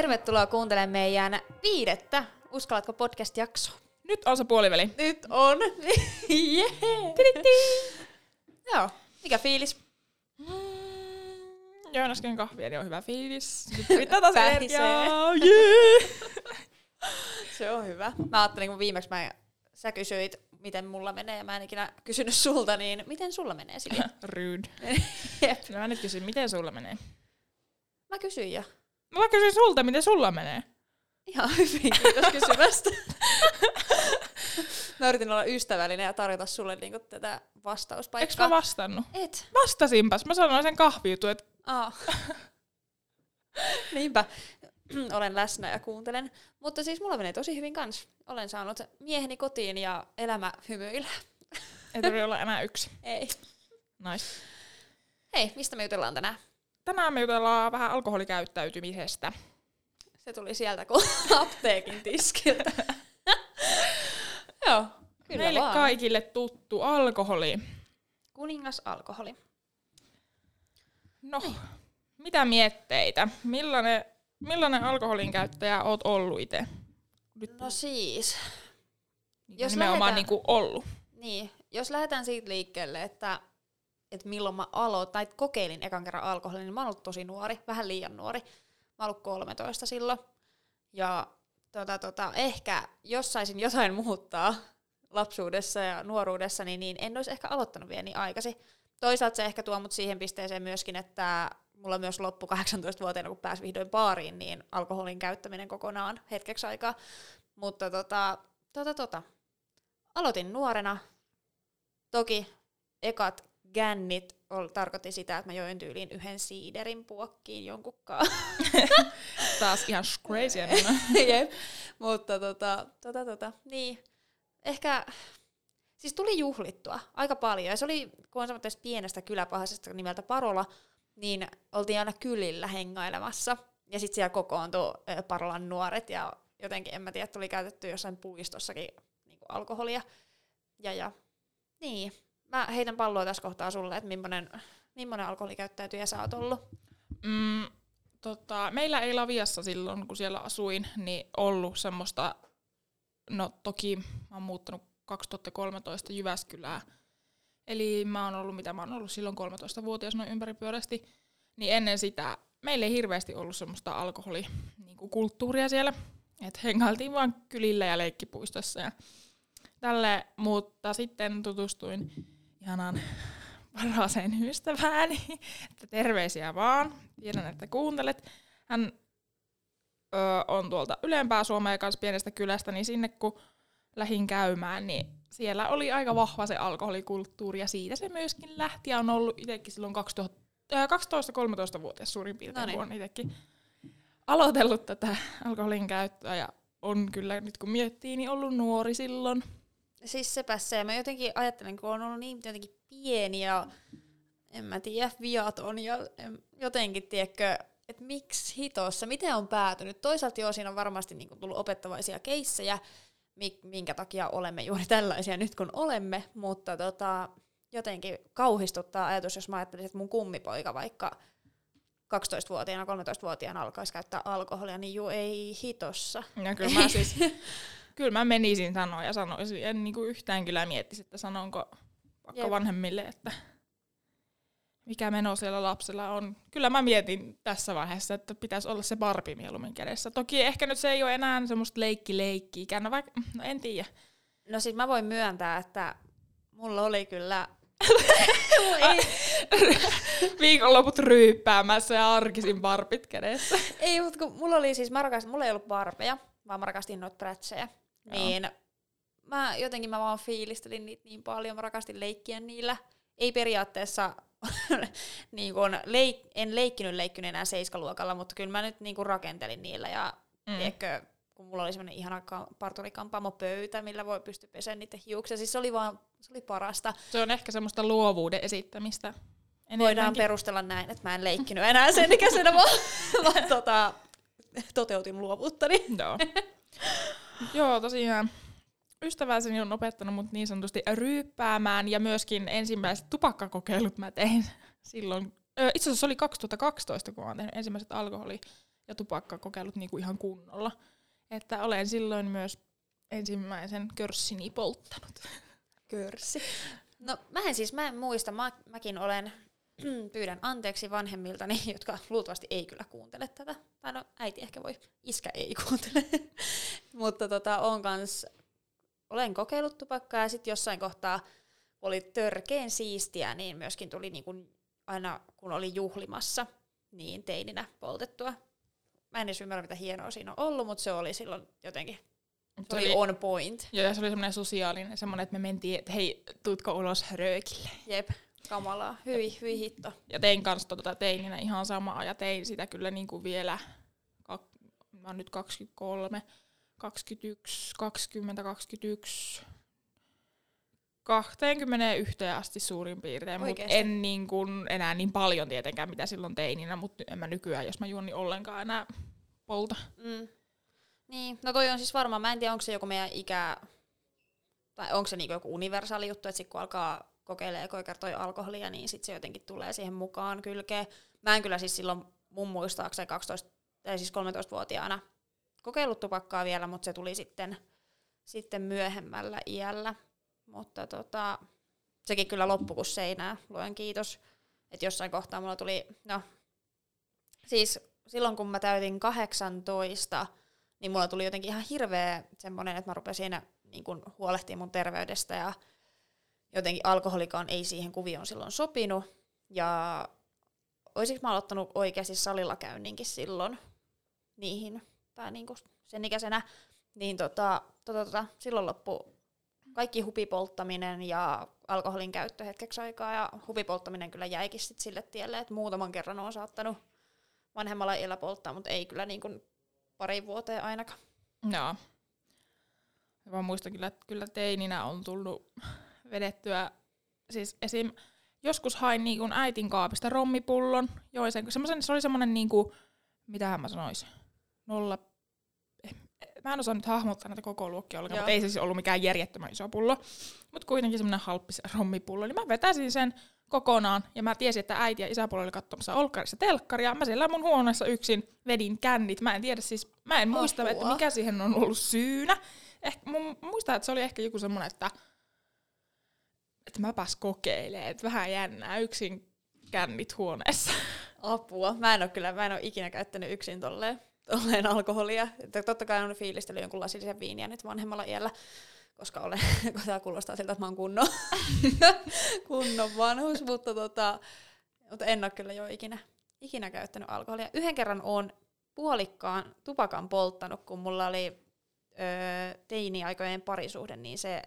Tervetuloa kuuntelemaan meidän viidettä Uskallatko podcast-jaksoa. Nyt on se puoliväli. Nyt on. yeah. Joo, mikä fiilis? Mm, Join äsken kahvia, niin on hyvä fiilis. Pitää taas energiaa. Yeah. Se on hyvä. Mä ajattelin, kun viimeksi mä, sä kysyit, miten mulla menee, ja mä en ikinä kysynyt sulta, niin miten sulla menee? Rude. Jep. No mä nyt kysyn, miten sulla menee? Mä kysyin jo. Mä kysyn sulta, miten sulla menee. Ihan hyvin, kiitos kysymästä. mä yritin olla ystävällinen ja tarjota sulle niinku tätä Eikö vastauspaikkaa. mä vastannut? Et. Vastasinpas. Mä sanoin sen kahvijutun, että Aa. Niinpä. Olen läsnä ja kuuntelen. Mutta siis mulla menee tosi hyvin kans. Olen saanut mieheni kotiin ja elämä hymyillä. ei tarvitse olla enää yksi. Ei. Nice. Hei, mistä me jutellaan tänään? Tänään me jutellaan vähän alkoholikäyttäytymisestä. Se tuli sieltä kuin apteekin tiskiltä. Joo, kyllä Meille vaan. kaikille tuttu alkoholi. Kuningas alkoholi. No, mitä mietteitä? Millainen, millainen alkoholin käyttäjä oot ollut itse? No siis, jos jos nimenomaan lähdetään- niinku ollut. Niin, jos lähdetään siitä liikkeelle, että, että milloin mä aloitin, tai kokeilin ekan kerran alkoholia, niin mä oon ollut tosi nuori, vähän liian nuori. Mä oon ollut 13 silloin. Ja tota, tota, ehkä jos saisin jotain muuttaa lapsuudessa ja nuoruudessa, niin, niin en olisi ehkä aloittanut vielä niin aikaisin. Toisaalta se ehkä tuo mut siihen pisteeseen myöskin, että mulla myös loppu 18-vuotiaana, kun pääsi vihdoin baariin, niin alkoholin käyttäminen kokonaan hetkeksi aikaa. Mutta tota, tota, tota, aloitin nuorena. Toki ekat gännit ol, tarkoitti sitä, että mä join tyyliin yhden siiderin puokkiin jonkunkaan. Taas ihan crazy. Jep. Mutta tota, tota, tota, niin. Ehkä, siis tuli juhlittua aika paljon. Ja se oli, kun on semmoisesta pienestä kyläpahasesta nimeltä Parola, niin oltiin aina kylillä hengailemassa. Ja sitten siellä kokoontui Parolan nuoret ja jotenkin, en mä tiedä, tuli käytetty jossain puistossakin niin alkoholia. Ja, ja niin, mä heitän palloa tässä kohtaa sulle, että millainen, millainen alkoholikäyttäytyjä sä oot ollut. Mm, tota, meillä ei Laviassa silloin, kun siellä asuin, niin ollut semmoista, no toki mä oon muuttanut 2013 Jyväskylään. Eli mä oon ollut, mitä mä oon ollut silloin 13-vuotias noin ympäripyörästi, niin ennen sitä meillä ei hirveästi ollut semmoista alkoholikulttuuria siellä. Että hengailtiin vaan kylillä ja leikkipuistossa ja tälle, mutta sitten tutustuin ihanaan parhaaseen ystävääni, että terveisiä vaan. Tiedän, että kuuntelet. Hän ö, on tuolta ylempää Suomea kanssa pienestä kylästä, niin sinne kun lähin käymään, niin siellä oli aika vahva se alkoholikulttuuri ja siitä se myöskin lähti ja on ollut itsekin silloin 2000, ö, 12-13-vuotias suurin piirtein, Noniin. kun on itsekin aloitellut tätä alkoholin käyttöä ja on kyllä nyt kun miettii, niin ollut nuori silloin. Siis sepä se. Mä jotenkin ajattelen, kun on ollut niin jotenkin pieni ja en mä tiedä, viaton ja en, jotenkin, tiedätkö, että miksi hitossa, miten on päätynyt. Toisaalta joo, siinä on varmasti niin tullut opettavaisia keissejä, mi- minkä takia olemme juuri tällaisia nyt kun olemme, mutta tota, jotenkin kauhistuttaa ajatus, jos mä ajattelisin, että mun kummipoika vaikka 12-vuotiaana, 13-vuotiaana alkaisi käyttää alkoholia, niin juu ei hitossa. Ja kyllä mä siis, kyllä mä menisin sanoa ja sanoisin, en niinku yhtään kyllä miettisi, että sanonko vaikka Jep. vanhemmille, että mikä meno siellä lapsella on. Kyllä mä mietin tässä vaiheessa, että pitäisi olla se barbi mieluummin kädessä. Toki ehkä nyt se ei ole enää semmoista leikki-leikkiä, no, vaikka, no en tiedä. No sit mä voin myöntää, että mulla oli kyllä... Viikonloput ryyppäämässä ja arkisin barbit kädessä. ei, mutta kun mulla oli siis, mä rakastin, mulla ei ollut barbeja, vaan mä rakastin noita prätsejä. Joo. Niin mä jotenkin mä vaan fiilistelin niitä niin paljon, mä rakastin leikkiä niillä. Ei periaatteessa, niin kun, leik, en leikkinyt leikkinen enää seiskaluokalla, mutta kyllä mä nyt niin kun rakentelin niillä ja mm. tiedätkö, kun mulla oli semmoinen ihana ka- parturikampaamo pöytä, millä voi pystyä pesemään niiden hiuksia. Siis se oli vaan, se oli parasta. Se on ehkä semmoista luovuuden esittämistä. Voidaan enemmänkin. perustella näin, että mä en leikkinyt enää sen ikäisenä, vaan, vaan tota, toteutin luovuuttani. Joo. Joo, tosiaan. Ystäväseni on opettanut mut niin sanotusti ryyppäämään ja myöskin ensimmäiset tupakkakokeilut mä tein silloin. Itse asiassa se oli 2012, kun mä tehnyt ensimmäiset alkoholi- ja tupakkaa kokeillut niinku ihan kunnolla. Että olen silloin myös ensimmäisen körssini polttanut. Körssi. No mä en siis, mä en muista, mä, mäkin olen, pyydän anteeksi vanhemmiltani, jotka luultavasti ei kyllä kuuntele tätä. Tai no äiti ehkä voi, iskä ei kuuntele. Mutta tota, on kans, olen kokeillut tupakkaa ja sitten jossain kohtaa oli törkeen siistiä, niin myöskin tuli niin kuin aina kun oli juhlimassa, niin teininä poltettua. Mä en edes ymmärrä, mitä hienoa siinä on ollut, mutta se oli silloin jotenkin se oli on point. Joo, ja se oli semmoinen sosiaalinen, semmoinen, että me mentiin, että hei, tuutko ulos röökille. Jep, kamalaa. Hyi, hyi hitto. Ja tein kanssa tota teininä ihan samaa, ja tein sitä kyllä niinku vielä, kak, mä oon nyt 23, 21, 20, 21, 21 asti suurin piirtein, mutta en niin kuin enää niin paljon tietenkään, mitä silloin teininä, mutta en mä nykyään, jos mä juon, niin ollenkaan enää polta. Mm. Niin, no toi on siis varmaan, mä en tiedä onko se joku meidän ikä, tai onko se niinku joku universaali juttu, että sitten kun alkaa kokeilee ekoi kertoi alkoholia, niin sitten se jotenkin tulee siihen mukaan kylkeen. Mä en kyllä siis silloin mun muistaakseni 12, tai siis 13-vuotiaana kokeillut tupakkaa vielä, mutta se tuli sitten, sitten myöhemmällä iällä. Mutta tota, sekin kyllä loppu kuin seinää, luen kiitos. Että jossain kohtaa mulla tuli, no siis silloin kun mä täytin 18, niin mulla tuli jotenkin ihan hirveä semmoinen, että mä rupesin niin huolehtimaan mun terveydestä ja jotenkin alkoholikaan ei siihen kuvioon silloin sopinut. Ja olisinko mä aloittanut oikeasti salilla käynninkin silloin niihin, tai niin kuin sen ikäisenä, niin tota, tota, tota, silloin loppu kaikki hupipolttaminen ja alkoholin käyttö hetkeksi aikaa, ja hupipolttaminen kyllä jäikin sit sille tielle, että muutaman kerran on saattanut vanhemmalla iällä polttaa, mutta ei kyllä niin kuin pari vuoteen ainakaan. Joo. Mä muistan kyllä, että kyllä teininä on tullut vedettyä, siis esim. joskus hain niin kuin äitin kaapista rommipullon, join sen, se oli semmoinen niin kuin, mitähän mä sanoisin, nolla, eh, mä en osaa nyt hahmottaa näitä koko luokkia ollenkaan, mutta ei se siis ollut mikään järjettömän iso pullo, mutta kuitenkin semmoinen halppis rommipullo, niin mä vetäisin sen kokonaan, ja mä tiesin, että äiti ja isäpuoli oli katsomassa Olkkarissa telkkaria. Mä siellä mun huoneessa yksin vedin kännit. Mä en tiedä siis, mä en muista, että mikä siihen on ollut syynä. Ehkä, mun muistan, että se oli ehkä joku semmoinen, että, että mäpäs kokeilee, että vähän jännää yksin kännit huoneessa. Apua. Mä en ole kyllä, mä en ole ikinä käyttänyt yksin tolleen, tolleen alkoholia. Totta kai on fiilistellyt jonkun lasillisen viiniä nyt vanhemmalla iällä koska olen, kun tämä kuulostaa siltä, että mä oon kunnon, kunnon vanhus, mutta, tota, mutta en ole kyllä jo ikinä, ikinä käyttänyt alkoholia. Yhden kerran olen puolikkaan tupakan polttanut, kun mulla oli öö, teini-aikojen parisuhde, niin se,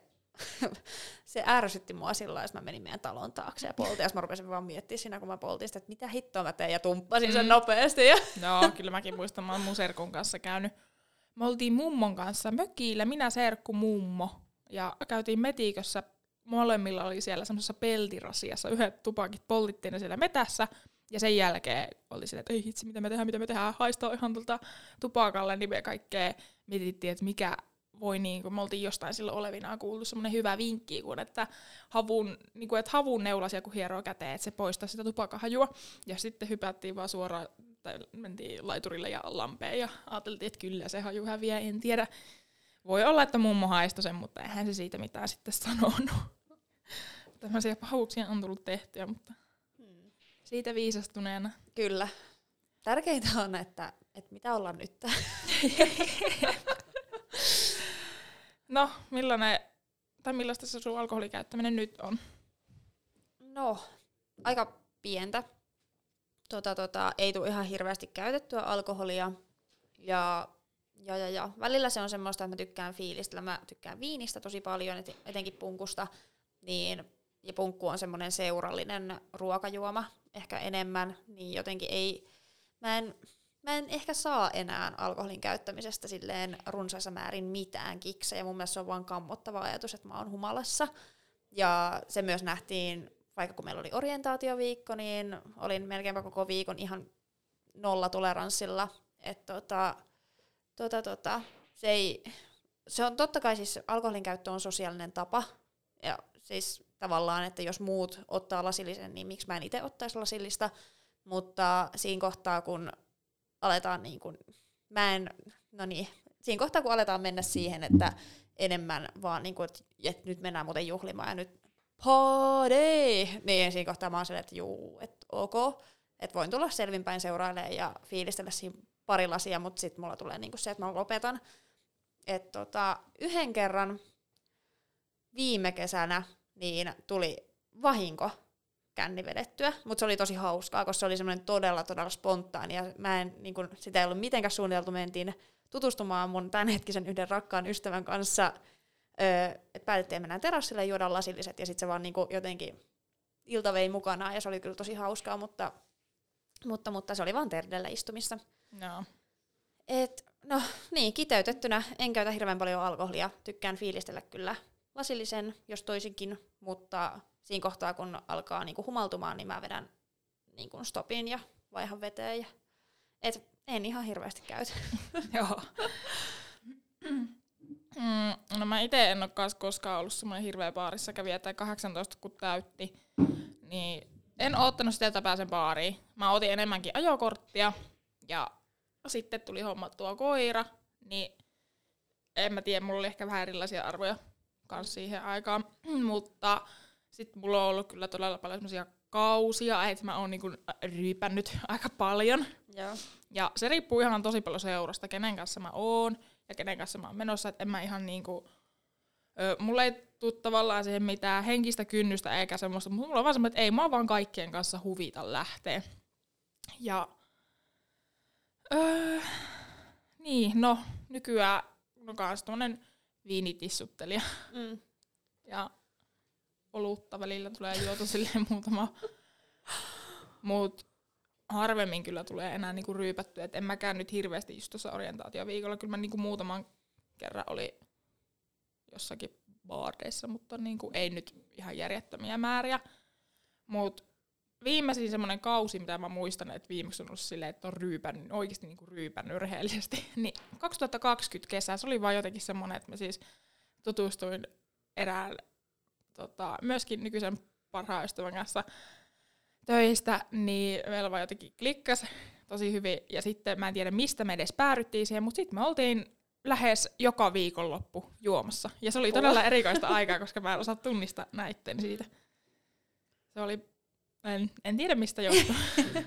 se ärsytti mua silloin, jos mä menin meidän talon taakse ja poltin. Ja mä rupesin vaan miettimään siinä, kun mä poltin sitä, että mitä hittoa mä teen, ja tumppasin mm. sen nopeasti. Ja Joo, kyllä mäkin muistan, mä oon mun serkun kanssa käynyt. Me oltiin mummon kanssa mökillä, minä, serkku, mummo ja käytiin metikössä. Molemmilla oli siellä semmoisessa peltirasiassa yhdet tupakit, poltittiin siellä metässä. Ja sen jälkeen oli silleen, että ei hitsi, mitä me tehdään, mitä me tehdään, haistaa ihan tuolta tupakalle, niin me kaikkea mietittiin, että mikä voi niin kuin, me oltiin jostain silloin olevinaan kuultu semmoinen hyvä vinkki, kun että havun, niin kuin, että havun neulasia kun hieroo käteen, että se poistaa sitä tupakahajua. Ja sitten hypättiin vaan suoraan, tai mentiin laiturille ja lampeen ja ajateltiin, että kyllä se haju häviää, en tiedä. Voi olla, että mummo haistoi sen, mutta eihän se siitä mitään sitten sanonut. Tämmöisiä pahuuksia on tullut tehtyä, mutta hmm. siitä viisastuneena. Kyllä. Tärkeintä on, että, että mitä ollaan nyt. no, millainen, tai millaista se sun alkoholikäyttäminen nyt on? No, aika pientä. Tota, tota, ei tule ihan hirveästi käytettyä alkoholia. Ja ja, ja, ja. Välillä se on semmoista, että mä tykkään fiilistellä. Mä tykkään viinistä tosi paljon, etenkin punkusta. Niin, ja punkku on semmoinen seurallinen ruokajuoma ehkä enemmän, niin jotenkin ei... Mä en, mä en ehkä saa enää alkoholin käyttämisestä silleen runsaissa määrin mitään kiksejä. Mun mielestä se on vaan kammottava ajatus, että mä oon humalassa. Ja se myös nähtiin, vaikka kun meillä oli orientaatioviikko, niin olin melkeinpä koko viikon ihan nollatoleranssilla. Että tota, tota, tota, se, ei, se on totta kai siis alkoholin käyttö on sosiaalinen tapa. Ja siis tavallaan, että jos muut ottaa lasillisen, niin miksi mä en itse ottaisi lasillista. Mutta siinä kohtaa, kun aletaan niin kuin, mä en, no niin, siinä kohtaa kun aletaan mennä siihen, että enemmän vaan niin kuin, että, nyt mennään muuten juhlimaan ja nyt party, niin siinä kohtaa mä oon silleen, että juu, että ok, että voin tulla selvinpäin seurailemaan ja fiilistellä siinä pari lasia, mutta sitten mulla tulee niinku se, että mä lopetan. Et tota, yhden kerran viime kesänä niin tuli vahinko känni vedettyä, mutta se oli tosi hauskaa, koska se oli semmoinen todella, todella spontaani, ja mä en, niin kun, sitä ei ollut mitenkään suunniteltu, mentiin tutustumaan mun tämänhetkisen yhden rakkaan ystävän kanssa, öö, että päätettiin, mennään terassille ja juodaan lasilliset, ja sitten se vaan niin jotenkin ilta vei mukanaan, ja se oli kyllä tosi hauskaa, mutta, mutta, mutta se oli vaan terdellä istumista. No. Et, no niin, kiteytettynä. En käytä hirveän paljon alkoholia, tykkään fiilistellä kyllä lasillisen, jos toisinkin, mutta siinä kohtaa, kun alkaa niinku humaltumaan, niin mä vedän niinku stopin ja vaihan veteen. Ja, et en ihan hirveästi käytä. Joo. Mm, no mä itse en ole koskaan ollut semmoinen hirveä baarissa kävijä, tai 18 kun täytti, niin en ottanut sitä, että pääsen baariin. Mä otin enemmänkin ajokorttia, ja sitten tuli hommattua koira, niin en mä tiedä, mulla oli ehkä vähän erilaisia arvoja kanssa siihen aikaan, mutta sitten mulla on ollut kyllä todella paljon semmoisia kausia, että mä oon niinku ryypännyt aika paljon. Joo. Ja se riippuu ihan tosi paljon seurasta, kenen kanssa mä oon ja kenen kanssa mä oon menossa, että en mä ihan niinku, ö, mulla ei tuu tavallaan siihen mitään henkistä kynnystä eikä semmoista, mutta mulla on vaan semmoinen, että ei mä vaan kaikkien kanssa huvita lähteä. Ja öö, niin, no nykyään on kans tommonen viinitissuttelija. Mm. Ja olutta välillä tulee juotu silleen muutama. Mut harvemmin kyllä tulee enää niinku ryypättyä. Et en mäkään nyt hirveästi just tuossa orientaatioviikolla. Kyllä mä niinku muutaman kerran oli jossakin baareissa, mutta niinku ei nyt ihan järjettömiä määriä. Mut viimeisin semmoinen kausi, mitä mä muistan, että viimeksi on ollut silleen, että on ryypännyt, oikeasti niinku ryypännyt rehellisesti, niin 2020 kesä, se oli vaan jotenkin semmoinen, että mä siis tutustuin erään tota, myöskin nykyisen parhaan ystävän kanssa töistä, niin meillä vaan jotenkin klikkas tosi hyvin, ja sitten mä en tiedä mistä me edes päädyttiin siihen, mutta sitten me oltiin lähes joka viikonloppu juomassa. Ja se oli todella erikoista aikaa, koska mä en osaa tunnistaa näitten siitä. Se oli, en, en tiedä mistä johtuu.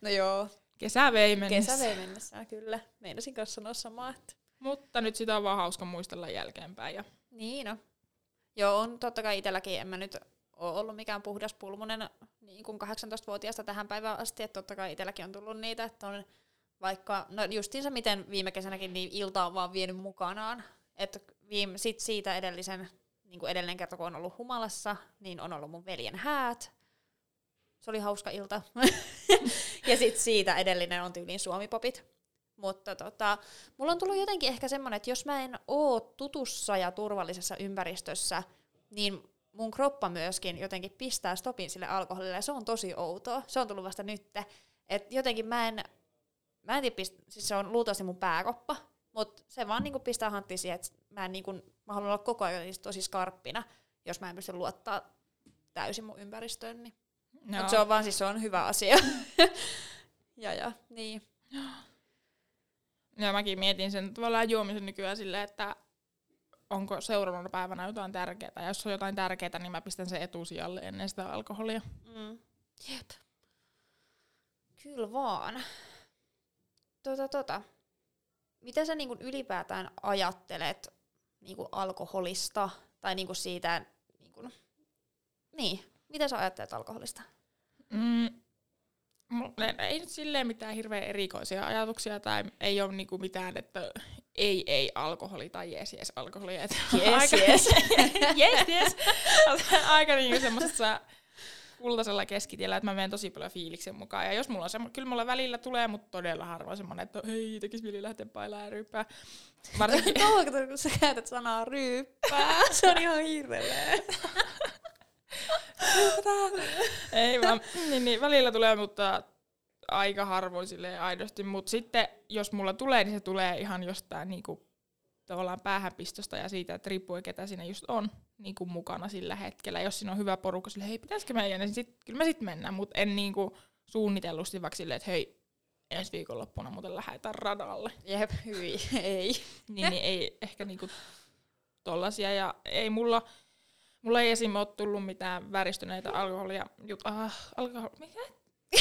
no joo. Kesä vei mennessä. Kesä vei mennessä, kyllä. Meinasin kanssa sanoa samaa. Että... Mutta nyt sitä on vaan hauska muistella jälkeenpäin. Ja... Niin no. Joo, on totta kai itselläkin, en mä nyt ole ollut mikään puhdas pulmunen niin kuin 18-vuotiaasta tähän päivään asti, että totta kai itselläkin on tullut niitä, että on vaikka, no justiinsa miten viime kesänäkin, niin ilta on vaan vienyt mukanaan, että viime, sit siitä edellisen, niin kuin edellinen kerta kun on ollut humalassa, niin on ollut mun veljen häät, se oli hauska ilta. ja sitten siitä edellinen on tyyliin suomipopit. Mutta tota, mulla on tullut jotenkin ehkä semmoinen, että jos mä en oo tutussa ja turvallisessa ympäristössä, niin mun kroppa myöskin jotenkin pistää stopin sille alkoholille, ja se on tosi outoa. Se on tullut vasta nyt. Et jotenkin mä en, mä en tiedä, siis se on luultavasti mun pääkoppa, mutta se vaan niinku pistää hanttiin siihen, että mä, en niinku, mä haluan olla koko ajan tosi skarppina, jos mä en pysty luottaa täysin mun ympäristöön. Niin. No. Mutta se on vaan siis se on hyvä asia. ja, ja, niin. Ja mäkin mietin sen tavallaan juomisen nykyään silleen, että onko seuraavana päivänä jotain tärkeää. Ja jos on jotain tärkeää, niin mä pistän sen etusijalle ennen sitä alkoholia. Mm. Jep. Kyllä vaan. Tota, tota. Mitä sä niinku ylipäätään ajattelet niinku alkoholista? Tai niinku siitä, niinku, niin, mitä sä ajattelet alkoholista? Mm, ei nyt silleen mitään hirveän erikoisia ajatuksia tai ei ole niinku mitään, että ei, ei alkoholi tai jes, jes alkoholi. Yes, aika, yes. yes, yes. aika niinku semmoisessa kultaisella keskitiellä, että mä menen tosi paljon fiiliksen mukaan. Ja jos mulla on semmo, kyllä mulla välillä tulee, mutta todella harvoin semmoinen, että hei, tekis mieli lähteä pailaa ryyppää. Varsinkin... kun sä käytät sanaa ryyppää, se on ihan hirveä. Ei vaan, niin, niin, välillä tulee, mutta aika harvoin silleen aidosti. Mutta sitten, jos mulla tulee, niin se tulee ihan jostain niinku, tavallaan päähänpistosta ja siitä, että riippuu ketä siinä just on niin kuin mukana sillä hetkellä. Jos siinä on hyvä porukka, sille hei, pitäisikö meidän, niin sit, kyllä me sitten mennään, mutta en niin kuin suunnitellusti vaikka silleen, että hei, ensi viikonloppuna muuten lähdetään radalle. Jep, hyi, ei. niin, niin ei ehkä niinku tollasia. Ja ei mulla, mulla ei esim. ole tullut mitään väristyneitä alkoholia. Jut, ah, alkohol, mikä?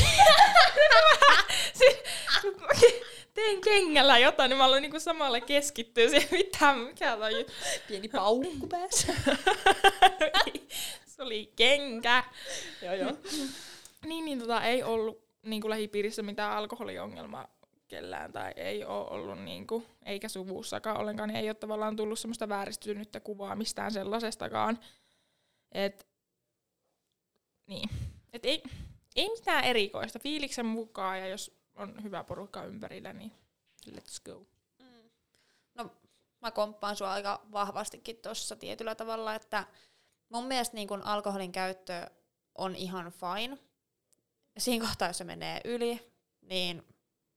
siis, tein kengällä jotain, niin mä aloin niinku samalla keskittyä siihen, mitä, mikä toi Pieni paukku päässä. Se oli kenkä. joo, joo. Niin, niin tota, ei ollut niin kuin lähipiirissä mitään alkoholiongelmaa kellään tai ei ole ollut niin kuin, eikä suvussakaan ollenkaan, niin ei ole tavallaan tullut semmoista vääristynyttä kuvaa mistään sellaisestakaan. Et, niin. Et ei, ei mitään erikoista. Fiiliksen mukaan ja jos on hyvä porukka ympärillä, niin let's go. No, mä komppaan sua aika vahvastikin tuossa tietyllä tavalla, että mun mielestä niin kun alkoholin käyttö on ihan fine. Siinä kohtaa, jos se menee yli, niin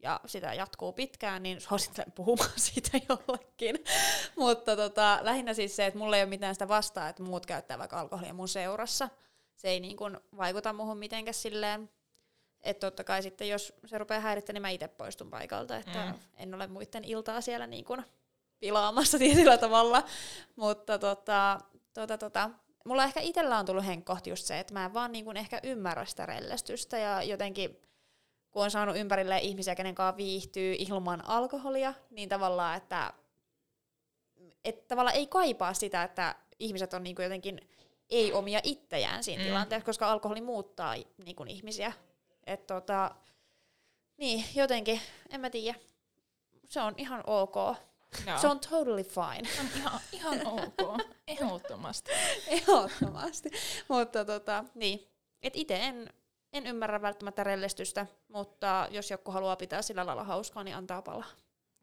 ja sitä jatkuu pitkään, niin suosittelen puhumaan siitä jollekin. Mutta tota, lähinnä siis se, että mulla ei ole mitään sitä vastaa, että muut käyttää vaikka alkoholia mun seurassa. Se ei niin kun vaikuta muuhun mitenkään silleen. Että totta kai sitten, jos se rupeaa häirittä, niin mä itse poistun paikalta. Että Mm. en ole muiden iltaa siellä niin kun pilaamassa tietyllä tavalla. Mutta tota, tota, tota, mulla ehkä itsellä on tullut henkkohti just se, että mä en vaan niin kun ehkä ymmärrä sitä rellestystä ja jotenkin kun on saanut ympärille ihmisiä, kenen kanssa viihtyy ilman alkoholia, niin tavallaan, että, että tavallaan ei kaipaa sitä, että ihmiset on niinku jotenkin ei omia ittejään siinä Mm. tilanteessa, koska alkoholi muuttaa niinku ihmisiä. Et tota, niin, jotenkin, en mä tiedä. Se on ihan ok. Joo. Se on totally fine. on ihan, ihan ok. Ehdottomasti. Ehdottomasti. mutta tota, niin. Et itse en, en ymmärrä välttämättä rellestystä, mutta jos joku haluaa pitää sillä lailla hauskaa, niin antaa palaa.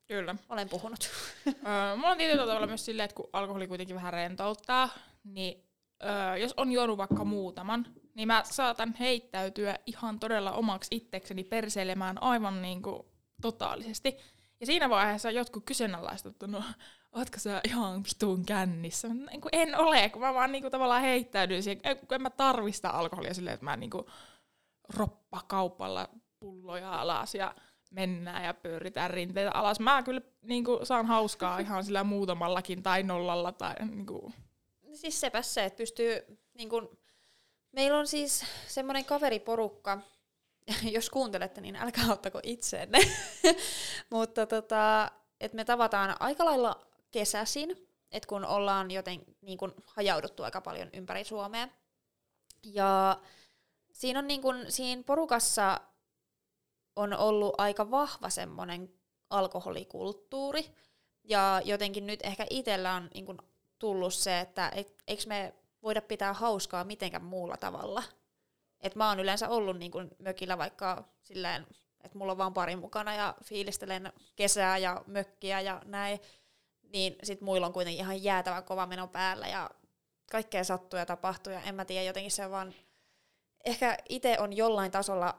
Kyllä. Olen puhunut. Öö, mulla on tietyllä tavalla myös silleen, että kun alkoholi kuitenkin vähän rentouttaa, niin öö, jos on juonut vaikka muutaman, niin mä saatan heittäytyä ihan todella omaksi itsekseni perseilemään aivan niin kuin totaalisesti. Ja siinä vaiheessa jotkut kyseenalaistavat, että no, ootko sä ihan vittuun kännissä? Niin en ole, kun mä vaan niin kuin tavallaan heittäydyn siihen, kun en mä tarvista alkoholia silleen, että mä niin kuin roppa kaupalla pulloja alas ja mennään ja pyöritään rinteitä alas. Mä kyllä niin kuin, saan hauskaa ihan sillä muutamallakin tai nollalla. Tai, niin kuin, Siis sepä se, että pystyy, niin kun, meillä on siis semmoinen kaveriporukka, jos kuuntelette, niin älkää ottako itseenne, mutta tota, että me tavataan aika lailla kesäsin, että kun ollaan joten niin kun hajauduttu aika paljon ympäri Suomea. Ja siinä on niin kun, siinä porukassa on ollut aika vahva semmoinen alkoholikulttuuri, ja jotenkin nyt ehkä itsellä on niin kun tullut se, että et, eikö me voida pitää hauskaa mitenkään muulla tavalla. Et mä oon yleensä ollut niin kun mökillä vaikka silleen, että mulla on vaan pari mukana ja fiilistelen kesää ja mökkiä ja näin, niin sit muilla on kuitenkin ihan jäätävä kova meno päällä ja kaikkea sattuu ja tapahtuu ja en mä tiedä, jotenkin se vaan, ehkä itse on jollain tasolla,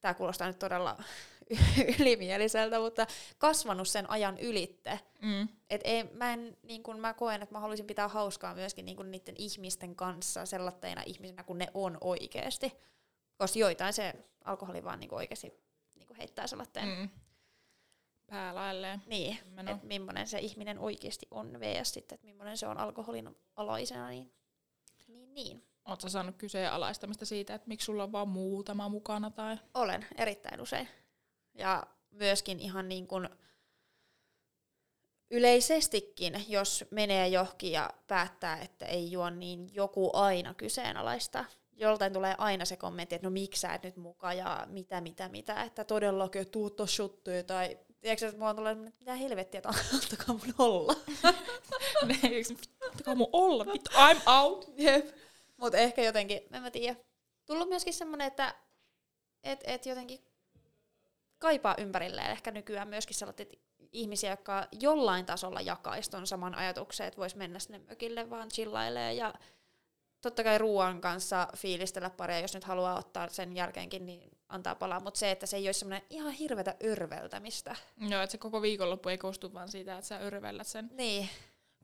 tämä kuulostaa nyt todella ylimieliseltä, mutta kasvanut sen ajan ylitte, mm, et ei, mä, en, niin kun mä koen, että mä haluaisin pitää hauskaa myöskin niin kun niiden ihmisten kanssa sellaisena ihmisenä, kun ne on oikeasti. Koska joitain se alkoholi vaan niin oikeasti niin heittää sellaiseen. Mm. päälailleen. Niin, että millainen se ihminen oikeasti on vs. sitten, että millainen se on alkoholin alaisena. Niin, niin, niin. Oletko saanut kyseenalaistamista siitä, että miksi sulla on vaan muutama mukana? Tai... Olen erittäin usein. Ja myöskin ihan niin kuin yleisestikin, jos menee johonkin ja päättää, että ei juo, niin joku aina kyseenalaista. Joltain tulee aina se kommentti, että no miksi sä et nyt mukaan ja mitä, mitä, mitä, että todellakin, että tuut shuttuja tai tiedätkö, että mulla tulee, että mitä helvettiä, että antakaa mun olla. Antakaa mun olla, vittu, I'm out. Jep. Mutta ehkä jotenkin, en mä tiedä. Tullut myöskin semmoinen, että et, et jotenkin kaipaa ympärilleen ehkä nykyään myöskin sellaisia ihmisiä, jotka jollain tasolla jakaisi ton saman ajatuksen, että vois mennä sinne mökille vaan chillailee ja totta kai ruoan kanssa fiilistellä paria, jos nyt haluaa ottaa sen jälkeenkin, niin antaa palaa, mutta se, että se ei olisi semmoinen ihan hirvetä örveltämistä. Joo, että se koko viikonloppu ei koostu vaan siitä, että sä örvellät sen Niin,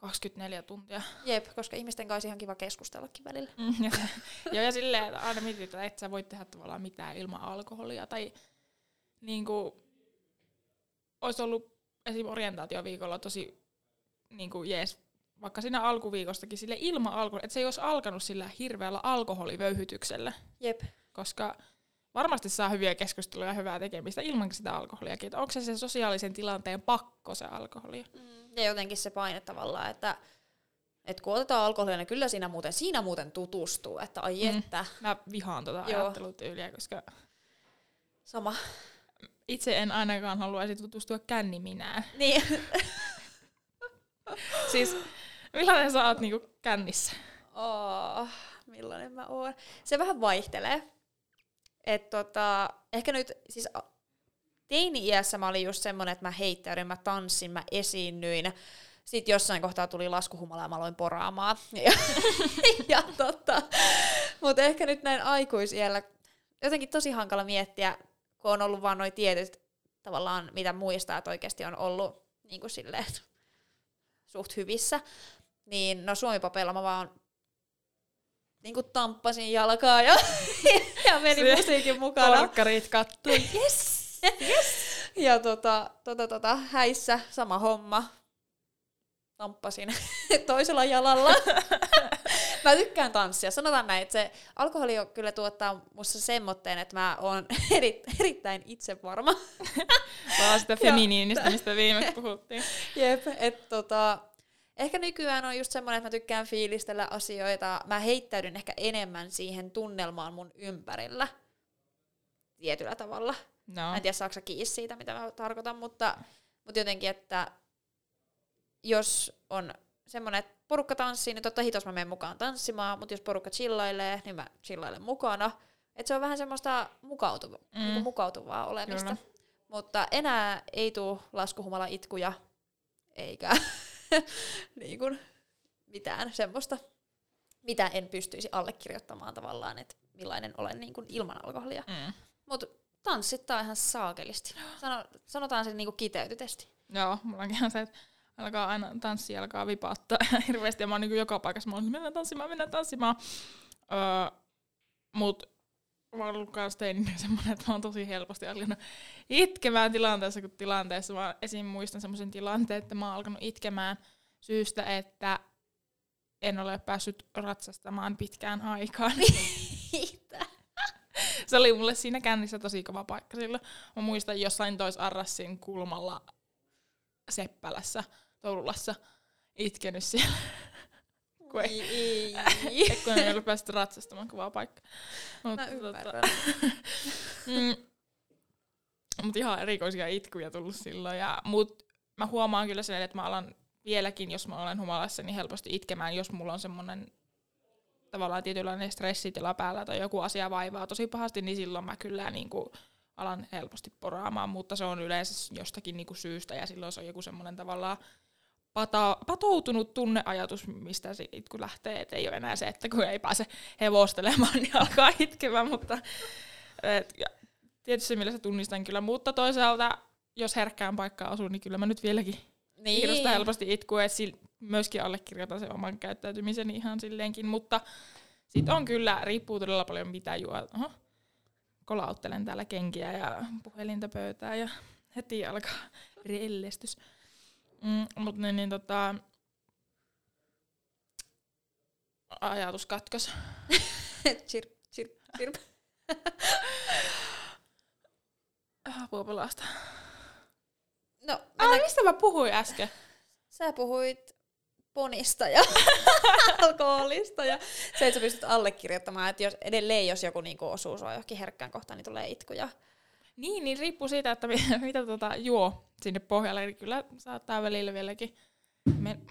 24 tuntia. jep, koska ihmisten kanssa ihan kiva keskustellakin välillä. Mm, ja, Joo, ja silleen, että aina mietit, että et sä voi tehdä tavallaan mitään ilman alkoholia. Tai niinku, olisi ollut esim. orientaatioviikolla tosi niinku, jees, vaikka siinä alkuviikostakin sille ilman alkoholia, että se ei olisi alkanut sillä hirveällä alkoholivöyhytyksellä, Jep. koska varmasti saa hyviä keskusteluja ja hyvää tekemistä ilman sitä alkoholiakin. Että onko se se sosiaalisen tilanteen pakko se alkoholi? Mm. Ja jotenkin se paine tavallaan, että et kun otetaan alkoholia, niin kyllä siinä muuten, siinä muuten tutustuu, että ai Mm. että, Mä vihaan tota Joo. ajattelutyyliä, koska sama. itse en ainakaan haluaisi tutustua känniminään. Niin, Siis millainen sä oot niinku kännissä? oh, millainen mä oon. Se vähän vaihtelee. Et tota, ehkä nyt, siis teini-iässä mä olin just semmonen, että mä heittäydyin, mä tanssin, mä esiinnyin. Sitten jossain kohtaa tuli laskuhumala ja mä aloin poraamaan. Ja, ja tota, mutta ehkä nyt näin aikuisiellä jotenkin tosi hankala miettiä, kun on ollut vaan noin tietyt tavallaan, mitä muistaa, että oikeasti on ollut niin kuin silleen, suht hyvissä. Niin no Suomi-papeilla mä vaan niin kuin tamppasin jalkaa ja, ja menin Se- musiikin mukana. Porkkarit kattui. Yes! yes! Ja tota, tota, tota, häissä sama homma. Tamppasin toisella jalalla. mä tykkään tanssia. Sanotaan näin, että se alkoholi on kyllä tuottaa musta semmoitteen, että mä oon eri, erittäin itsevarma. Vaan sitä feminiinistä, mistä viimeksi puhuttiin. Jep, että tota, ehkä nykyään on just semmoinen, että mä tykkään fiilistellä asioita. Mä heittäydyn ehkä enemmän siihen tunnelmaan mun ympärillä tietyllä tavalla. No. Mä en tiedä, saako kiinni siitä, mitä mä tarkoitan, mutta, mutta jotenkin, että jos on semmoinen, että porukka tanssii, niin totta hitos mä menen mukaan tanssimaan, mutta jos porukka chillailee, niin mä chillailen mukana. Että se on vähän semmoista mukautuva, mm. niin mukautuvaa olemista. Kyllä. Mutta enää ei tule laskuhumala itkuja, eikä niin kuin mitään semmoista, mitä en pystyisi allekirjoittamaan tavallaan, että millainen olen niin kuin ilman alkoholia. Mm. Mutta tanssittaa ihan saakelisti. Sano, sanotaan se niinku kiteytytesti. Joo, mulla onkin ihan se, että alkaa aina tanssia, alkaa vipauttaa hirveästi ja mä oon niin joka paikassa, mä oon, mennään tanssimaan, mennään tanssimaan. Öö, mut mä oon ollut kans teininä semmonen, että mä oon tosi helposti alkanut itkemään tilanteessa, kun tilanteessa mä esim. muistan semmoisen tilanteen, että mä oon alkanut itkemään syystä, että en ole päässyt ratsastamaan pitkään aikaan. Se oli mulle siinä kännissä tosi kova paikka silloin. Mä muistan jossain tois Arrassin kulmalla Seppälässä, Toululassa, itkenyt siellä. Kun ei, ei. et kun ei ollut päästy ratsastamaan, kova paikka. Mut, Mä tota, ymmärrän. mm, mut ihan erikoisia itkuja tullut silloin. Ja, mut mä huomaan kyllä sen, että mä alan vieläkin, jos mä olen humalassa, niin helposti itkemään, jos mulla on semmonen tavallaan tietynlainen stressitila päällä tai joku asia vaivaa tosi pahasti, niin silloin mä kyllä niin kuin alan helposti poraamaan, mutta se on yleensä jostakin niin kuin syystä ja silloin se on joku semmoinen tavallaan pata, patoutunut tunneajatus, mistä se itku lähtee, et ei ole enää se, että kun ei pääse hevostelemaan, niin alkaa itkemään, mutta et, ja, tietysti millä se tunnistan kyllä, mutta toisaalta jos herkkään paikkaan asuu, niin kyllä mä nyt vieläkin Niin. Hirveästi helposti itkuu, että myöskin allekirjoitan sen oman käyttäytymiseni ihan silleenkin, mutta sit on kyllä, riippuu todella paljon mitä juo. Oho, kolauttelen täällä kenkiä ja puhelinta pöytää ja heti alkaa rellestys. Mm, mutta niin, niin tota, ajatus katkos. chirp, chirp, chirp. Apua pelasta. No, Ai, mennään, mistä mä puhuin äsken? sä puhuit ponista ja alkoholista ja se, että sä pystyt allekirjoittamaan, että jos, edelleen jos joku niinku osuu sua johonkin herkkään kohtaan, niin tulee itkuja. Niin, niin riippuu siitä, että mi- mitä tota juo sinne pohjalle. Eli kyllä saattaa välillä vieläkin men-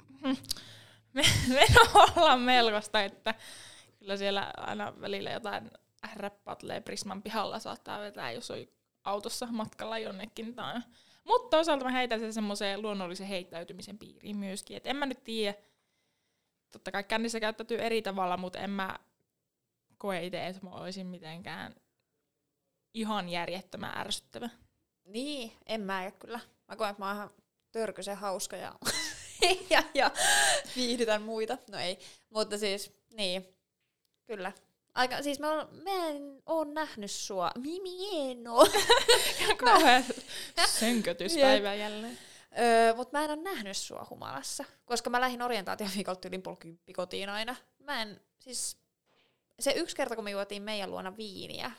me- meno olla melkoista, että kyllä siellä aina välillä jotain räppatlee Prisman pihalla saattaa vetää, jos on autossa matkalla jonnekin. Tai. Mutta toisaalta mä heitän sen semmoiseen luonnollisen heittäytymisen piiriin myöskin. Et en mä nyt tiedä, totta kai kännissä käyttäytyy eri tavalla, mutta en mä koe itse, että mä olisin mitenkään ihan järjettömän ärsyttävä. Niin, en mä kyllä. Mä koen, että mä oon ihan törkysen hauska ja, ja, ja viihdytän muita. No ei, mutta siis niin, kyllä. Aika, siis mä, oon, mä en oo nähnyt sua. Mimi en oo. Kauhean sönkötyspäivä jälleen. Öö, Mutta mä en ole nähnyt sua humalassa, koska mä lähdin orientaatioviikolta yli puoli kotiin aina. Mä en, siis se yksi kerta, kun me juotiin meidän luona viiniä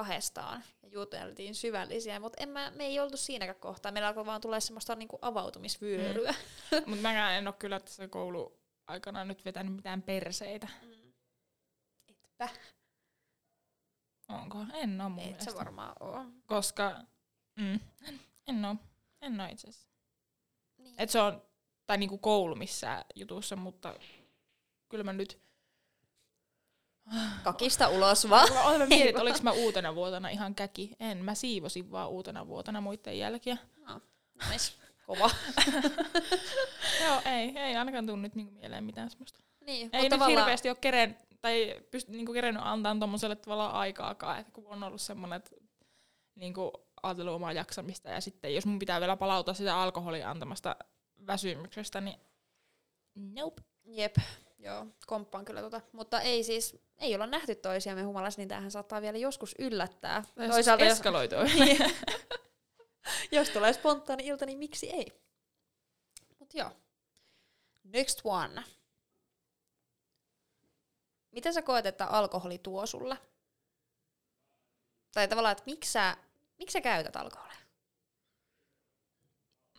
kahdestaan ja juteltiin syvällisiä, mutta en mä, me ei oltu siinäkään kohtaa. Meillä alkoi vaan tulla semmoista niinku avautumisvyöryä. Mutta mäkään en ole kyllä tässä koulu aikana nyt vetänyt mitään perseitä. Mm. Etpä. Onko? En oo mun Et mielestä. se varmaan oo. Koska mm, en, en oo. En oo itse asiassa. Niin. Et se on, tai niinku koulu missään jutussa, mutta kyllä mä nyt... Kakista ulos vaan. Mä olen mietin, että oliko mä uutena vuotena ihan käki. En, mä siivosin vaan uutena vuotena muiden jälkiä. Nice. Kova. Joo, ei, ei ainakaan tuu nyt niinku mieleen mitään semmoista. Niin, Ei nyt hirveästi ole keren, tai pysty niinku kerennyt antaa tommoselle tavallaan aikaakaan, että kun on ollut semmoinen, että niinku ajatellut omaa jaksamista ja sitten jos mun pitää vielä palautua sitä alkoholin antamasta väsymyksestä, niin nope. Jep, joo, komppaan kyllä tota. Mutta ei siis, ei olla nähty toisiamme humalassa, niin tämähän saattaa vielä joskus yllättää. Toisaalta jos, eskaloituu. jos tulee spontaani ilta, niin miksi ei? Mut joo. Next one. Miten sä koet, että alkoholi tuo sulle? Tai tavallaan, että miksi sä, miksi sä käytät alkoholia?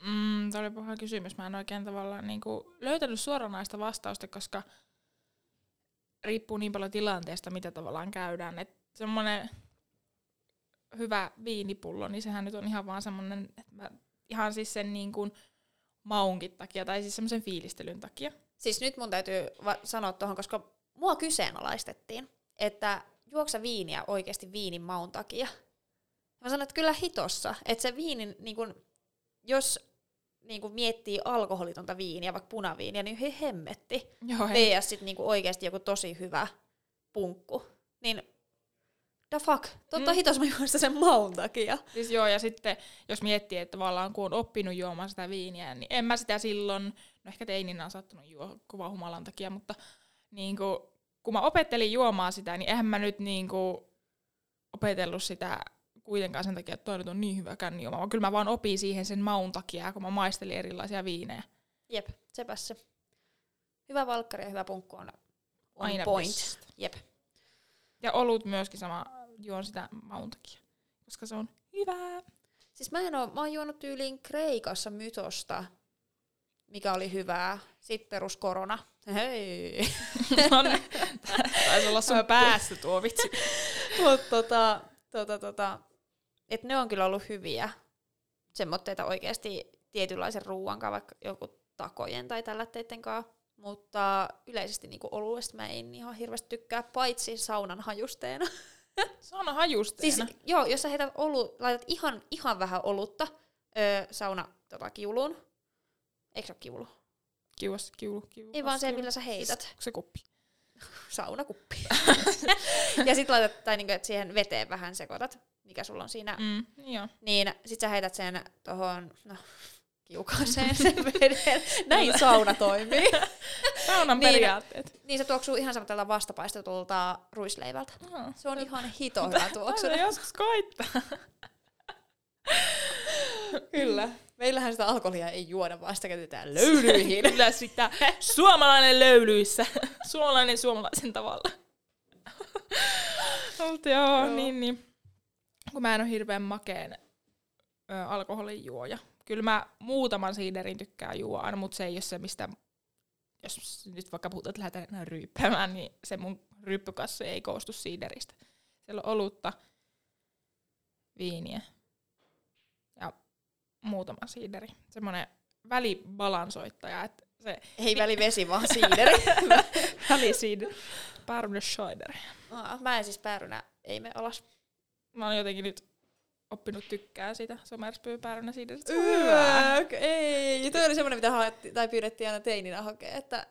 Mm, tämä oli paha kysymys. Mä en oikein tavallaan niinku löytänyt suoranaista vastausta, koska riippuu niin paljon tilanteesta, mitä tavallaan käydään. Et semmoinen hyvä viinipullo, niin sehän nyt on ihan vaan semmoinen, että mä ihan siis sen niin kuin maunkin takia, tai siis semmoisen fiilistelyn takia. Siis nyt mun täytyy va- sanoa tuohon, koska mua kyseenalaistettiin, että juoksa viiniä oikeasti viinin maun takia. Mä sanoin, että kyllä hitossa, että se viinin, niin kun, jos niin kun miettii alkoholitonta viiniä, vaikka punaviiniä, niin he hemmetti. Joo, hei. VS sit niin oikeasti joku tosi hyvä punkku. Niin the fuck, totta Mm. hitos mä juon sen maun takia. Siis joo, ja sitten jos miettii, että tavallaan kun on oppinut juomaan sitä viiniä, niin en mä sitä silloin, no ehkä teininä on saattanut juo kova humalan takia, mutta niin kuin, kun mä opettelin juomaan sitä, niin eihän mä nyt niin kuin opetellut sitä kuitenkaan sen takia, että toi nyt on niin hyvä känni juoma, vaan kyllä mä vaan opin siihen sen maun takia, kun mä maistelin erilaisia viinejä. Jep, sepäs se. Hyvä valkkari ja hyvä punkku on on Aina point. best. Jep. Ja olut myöskin sama, juon sitä maun takia, koska se on hyvää. Siis mä en oo, mä oon juonut tyyliin Kreikassa mytosta, mikä oli hyvää. Sitten perus korona. Hei. No niin. Taisi olla sun päässä tuo vitsi. Mutta tota, tota, tota, et ne on kyllä ollut hyviä. Semmoitteita oikeasti tietynlaisen ruuan kanssa, vaikka joku takojen tai tällätteiden kanssa. Mutta yleisesti niinku oluesta mä en ihan hirveästi tykkää, paitsi saunan hajusteena. On hajusteena. Siis joo, jos sä heität olu, laitat ihan, ihan vähän olutta öö, sauna tota, kiuluun. Eikö se ole kiulu? Kiuas, kiulu, kiulu. Ei vaan se, millä sä heität. Siis, se kuppi. Saunakuppi. ja sit laitat, tai niinku, että siihen veteen vähän sekoitat, mikä sulla on siinä. Mm. Joo. Niin sit sä heität sen tohon, no, kiukaaseen sen veden. Näin sauna toimii. Saunan Niin. periaatteet. niin se tuoksuu ihan samalta vastapaistetulta ruisleivältä. Oh. Se on ihan hito hyvä tuoksu. Aina joskus koittaa. Kyllä. Meillähän sitä alkoholia ei juoda, vaan sitä käytetään löylyihin. Kyllä sitä suomalainen löylyissä. Suomalainen suomalaisen tavalla. Mutta joo, Joo. niin, niin. Kun mä en ole hirveän makeen ö, alkoholin juoja. Kyllä mä muutaman siiderin tykkään juoda aina, mutta se ei ole se, mistä jos nyt vaikka puhutaan, että lähdetään ryyppäämään, niin se mun ryyppykassi ei koostu siideristä. Siellä on olutta, viiniä ja muutama siideri. Semmoinen välibalansoittaja, että se Ei väli vesi, vaan siideri. välisiideri, Pärnä Scheider. Aa, Mä en siis päärynä, ei me alas. Mä oon jotenkin nyt oppinut tykkää sitä somerspyy Pärnä siideristä. Se on hyvää. Yök, ei. Toi oli semmoinen, mitä haettiin, tai pyydettiin aina teininä hakea, että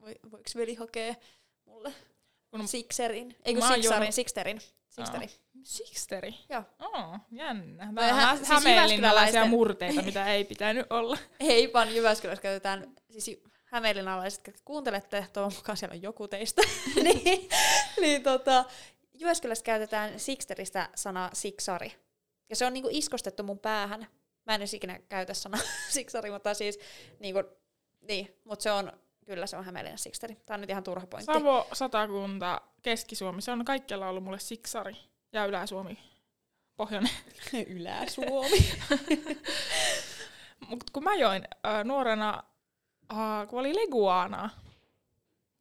voi, voiko veli hakea mulle Kun- Sixerin. Ei kun Sixarin, juonut- Sixterin. Sixteri. Sixteri. Joo. Oh, jännä. Vähän hä- siis hämeenlinnalaisia murteita, mitä ei pitänyt olla. Ei vaan Jyväskylässä käytetään, siis hämeenlinnalaiset, jotka kuuntelette, toivon mukaan siellä on joku teistä, niin, niin tota, Jyväskylässä käytetään Sixteristä sanaa siksari. Ja se on niinku iskostettu mun päähän. Mä en edes ikinä käytä sanaa siksari, mutta siis niinku, niin, mutta se on, kyllä se on Hämeenlinnan Sixteri. Tää on nyt ihan turha pointti. Savo, Satakunta, Keski-Suomi, se on kaikkialla ollut mulle siksari. Ja Ylä-Suomi, Pohjoinen. Ylä-Suomi. Mut kun mä join äh, nuorena, äh, kun oli leguana, niin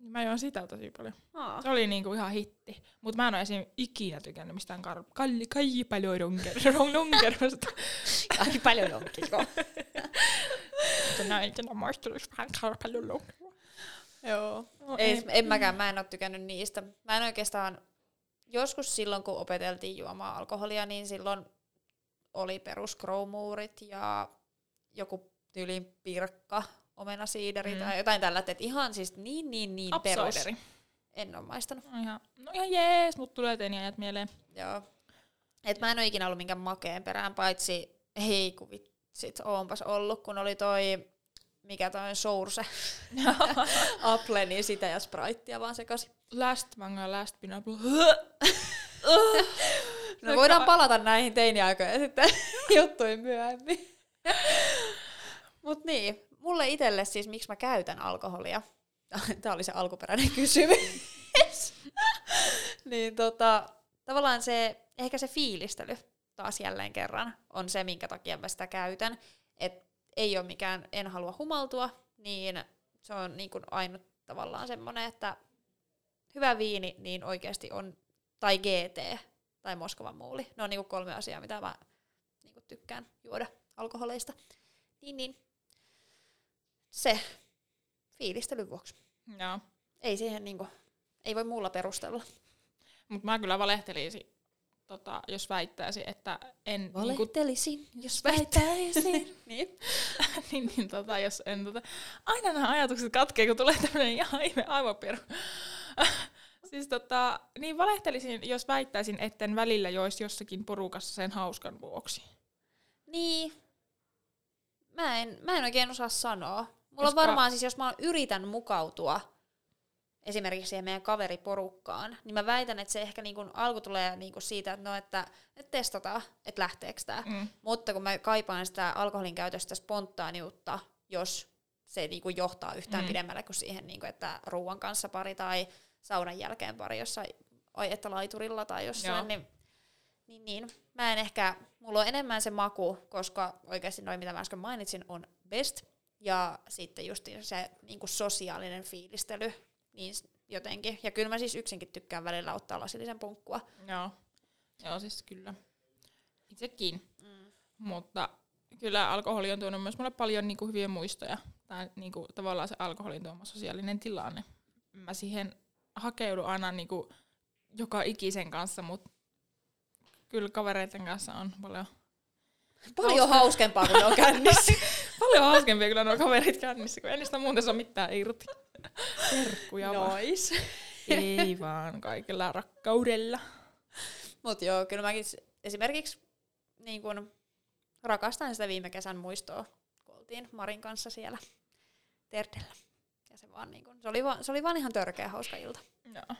mä join sitä tosi paljon. Aa. Se oli niinku ihan hitti. Mut mä en ole esim. ikinä tykännyt mistään kar- kalli, kai paljon ronker- lonkerosta. Ai paljon. Mutta että maistelussa vähän paljon lonkeroa. Joo. No, Ei, en mäkään, mä en ole tykännyt niistä. Mä en oikeastaan, joskus silloin kun opeteltiin juomaan alkoholia, niin silloin oli peruskrouumuurit ja joku tyyliin pirkka, omenasiideri Mm. tai jotain tällä, että ihan siis niin niin niin perus. Absolideri. En ole maistanut. No ihan, no ihan jees, mut tulee teiniajat mieleen. Joo. Et mä en ole ikinä ollut minkään makeen perään, paitsi hei kun vitsit, oonpas ollut, kun oli toi, mikä toi Source, Apple, niin sitä ja Spritea vaan sekaisin. Last manga, last pineapple. No voidaan palata näihin teiniaikoihin sitten juttuihin myöhemmin. Mut niin, mulle itselle siis, miksi mä käytän alkoholia, tämä oli se alkuperäinen kysymys, niin tota, tavallaan se, ehkä se fiilistely taas jälleen kerran on se, minkä takia mä sitä käytän. Et ei ole mikään, en halua humaltua, niin se on niin kuin ainut tavallaan semmoinen, että hyvä viini niin oikeasti on, tai GT, tai Moskovan muuli. Ne on niinku kolme asiaa, mitä mä niinku tykkään juoda alkoholeista. Niin, niin. Se fiilistelyn vuoksi. Joo. Ei siihen niinku, ei voi muulla perustella. Mut mä kyllä valehtelisin, tota, jos väittäisi, että en niinku, Valehtelisin, jos väittäisin. niin. niin, niin tota, jos en tota, aina nämä ajatukset katkee, kun tulee tämmönen ihan ihme aivopiru. siis tota, niin valehtelisin, jos väittäisin, etten välillä joisi jossakin porukassa sen hauskan vuoksi. Niin. Mä en, mä en oikein osaa sanoa. Mulla Koska- on varmaan siis, jos mä yritän mukautua esimerkiksi siihen meidän kaveriporukkaan, niin mä väitän, että se ehkä niinku alku tulee niinku siitä, että no, että, että testataan, että lähteekö tää. Mm. Mutta kun mä kaipaan sitä alkoholin käytöstä spontaaniutta, jos se niinku johtaa yhtään Mm. mm. pidemmälle kuin siihen, niinku, että ruoan kanssa pari tai saunan jälkeen pari jossain, ai että laiturilla tai jossain, Joo. niin, niin, niin, mä en ehkä, mulla on enemmän se maku, koska oikeasti noin mitä mä äsken mainitsin on best, ja sitten just se niinku sosiaalinen fiilistely, niin jotenkin. Ja kyllä mä siis yksinkin tykkään välillä ottaa lasillisen punkkua. Joo. Joo, siis kyllä. Itsekin. Mm. Mutta kyllä alkoholi on tuonut myös mulle paljon niinku hyviä muistoja. Tai niinku, tavallaan se alkoholin tuoma sosiaalinen tilanne. Mä siihen hakeudun aina niinku joka ikisen kanssa, mutta kyllä kavereiden kanssa on paljon, Paljon hauskempaa, kun ne on kännissä. Paljon hauskempia kyllä nuo kaverit kännissä, kun ei niistä muuten saa mitään irti. Terkkuja. Nois. Ei vaan, kaikella rakkaudella. Mut joo, kyllä mäkin esimerkiksi niin kun, rakastan sitä viime kesän muistoa, kun oltiin Marin kanssa siellä Terdellä. Ja se, vaan, niin kun, se, oli vaan, se oli vaan ihan törkeä hauska ilta. Joo.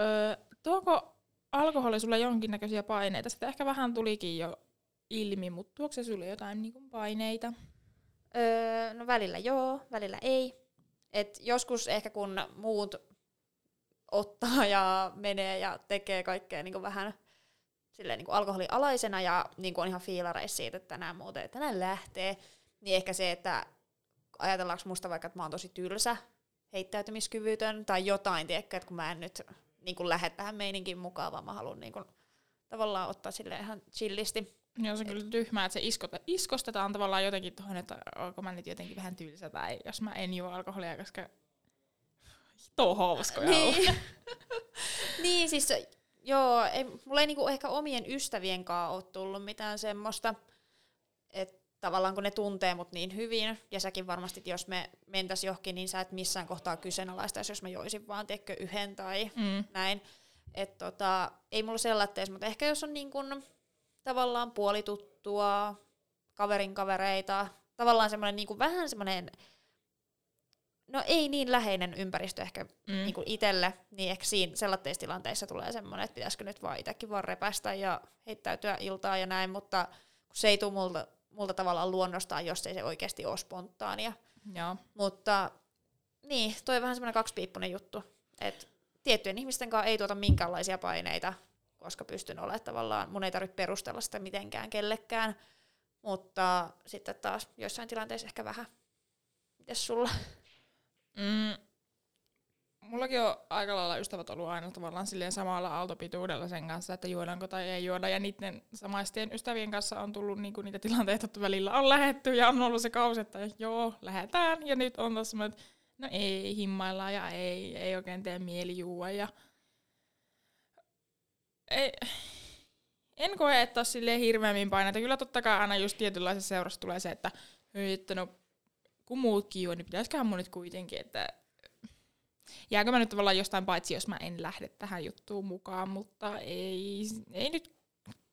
Öö, tuoko alkoholi sulle jonkinnäköisiä paineita? Sitä ehkä vähän tulikin jo ilmi, mutta tuoko se sulle jotain niinku paineita? Öö, no välillä joo, välillä ei. Et joskus ehkä kun muut ottaa ja menee ja tekee kaikkea niin vähän silleen niin alkoholialaisena ja niin on ihan fiilareissa siitä, että tänään muuten, että tänään lähtee, niin ehkä se, että ajatellaanko musta vaikka, että mä oon tosi tylsä, heittäytymiskyvytön tai jotain, tiedätkö, että kun mä en nyt niin kuin lähde tähän meininkin mukaan, vaan mä haluan niin kuin, tavallaan ottaa sille ihan chillisti. Joo, se on kyllä tyhmää, että se iskota, iskostetaan tavallaan jotenkin tuohon, että onko mä nyt jotenkin vähän tylsä tai jos mä en juo alkoholia, koska hito hauskoja niin. Niin. siis joo, ei, mulla ei niinku ehkä omien ystävien kanssa ole tullut mitään semmoista, että tavallaan kun ne tuntee mut niin hyvin, ja säkin varmasti, jos me mentäis johonkin, niin sä et missään kohtaa kyseenalaista, jos mä joisin vaan, tiedätkö, yhden tai Mm. näin. että tota, ei mulla sellaista, mutta ehkä jos on niin kun, tavallaan puolituttua, kaverin kavereita, tavallaan semmoinen niin vähän semmoinen, no ei niin läheinen ympäristö ehkä Mm. niin kuin itselle, niin ehkä siinä sellaisissa tilanteissa tulee semmoinen, että pitäisikö nyt vaan itsekin vaan repästä ja heittäytyä iltaa ja näin, mutta kun se ei tule multa, multa tavallaan luonnostaan, jos ei se oikeasti ole spontaania. Joo. Mutta niin, toi on vähän semmoinen kaksipiippunen juttu, että tiettyjen ihmisten kanssa ei tuota minkäänlaisia paineita, koska pystyn olemaan tavallaan, mun ei tarvitse perustella sitä mitenkään kellekään, mutta sitten taas joissain tilanteissa ehkä vähän. Mites sulla? Mm. Mullakin on aika lailla ystävät ollut aina tavallaan silleen samalla aaltopituudella sen kanssa, että juodaanko tai ei juoda. Ja niiden samaistien ystävien kanssa on tullut niinku niitä tilanteita, että välillä on lähetty ja on ollut se kausi, että joo, lähetään. Ja nyt on taas semmoinen, että no ei, himmaillaan ja ei, ei oikein tee mieli juua. Ja ei, en koe, että olisi silleen hirveämmin paineita. Kyllä totta kai aina just tietynlaisessa seurassa tulee se, että, että no, kun muutkin juo, niin pitäisiköhän mun nyt kuitenkin, että jääkö mä nyt tavallaan jostain paitsi, jos mä en lähde tähän juttuun mukaan, mutta ei, ei nyt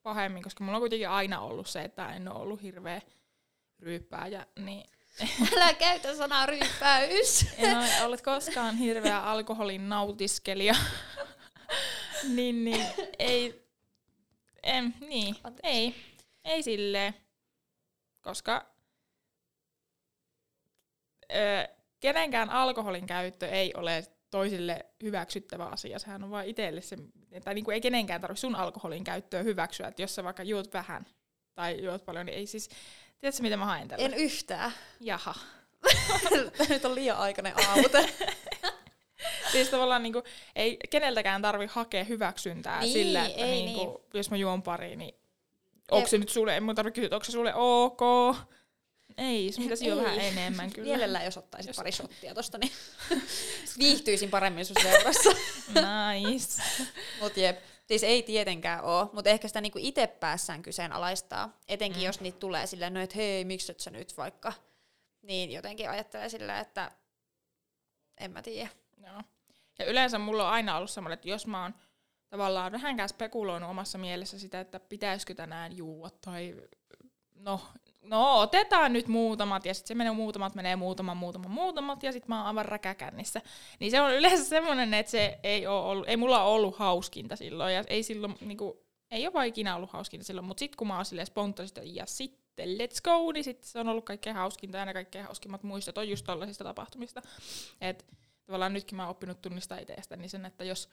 pahemmin, koska mulla on kuitenkin aina ollut se, että en ole ollut hirveä ryyppääjä, niin Älä käytä sanaa ryyppäys. en ole ollut koskaan hirveä alkoholin nautiskelija. niin, niin, ei, en, niin, Anteeksi. ei, ei silleen, koska ö, kenenkään alkoholin käyttö ei ole toisille hyväksyttävä asia. Sehän on vain itselle se, tai niin kuin ei kenenkään tarvitse sun alkoholin käyttöä hyväksyä, että jos sä vaikka juot vähän tai juot paljon, niin ei siis, tiedätkö mitä mä haen tällä? En yhtään. Jaha. Nyt on liian aikainen aamute. Siis tavallaan niinku, ei keneltäkään tarvi hakea hyväksyntää Niin, sillä, että ei niinku, jos mä juon pari, niin onko se nyt sulle, ei mun tarvitse kysyä, että onko se sulle ok? Ei, pitäisi juoda Ei. vähän enemmän kyllä. Mielellään, jos ottaisit Jos- pari shottia tosta, niin viihtyisin paremmin sun seurassa. Nice. Mut jep. Siis ei tietenkään oo, mutta ehkä sitä niinku itse päässään kyseenalaistaa. Etenkin Mm. jos niitä tulee silleen, no et hei, miksi et sä nyt vaikka. Niin jotenkin ajattelee silleen, että en mä tiedä. Joo. Ja yleensä mulla on aina ollut semmoinen, että jos mä oon tavallaan vähänkään spekuloinut omassa mielessä sitä, että pitäisikö tänään juua tai no, no otetaan nyt muutamat ja sitten se menee muutamat, menee muutaman, muutaman, muutamat ja sitten mä oon aivan räkäkännissä. Niin se on yleensä semmoinen, että se ei, oo ollut, ei mulla ole ollut hauskinta silloin ja ei silloin niinku, ei ole vaan ikinä ollut hauskinta silloin, mutta sitten kun mä oon silleen spontaanisesti ja sitten let's go, niin sitten se on ollut kaikkein hauskinta ja ne kaikkein hauskimmat muistot on just tollaisista tapahtumista. Et tavallaan nytkin mä oon oppinut tunnistaa itsestäni sen, että jos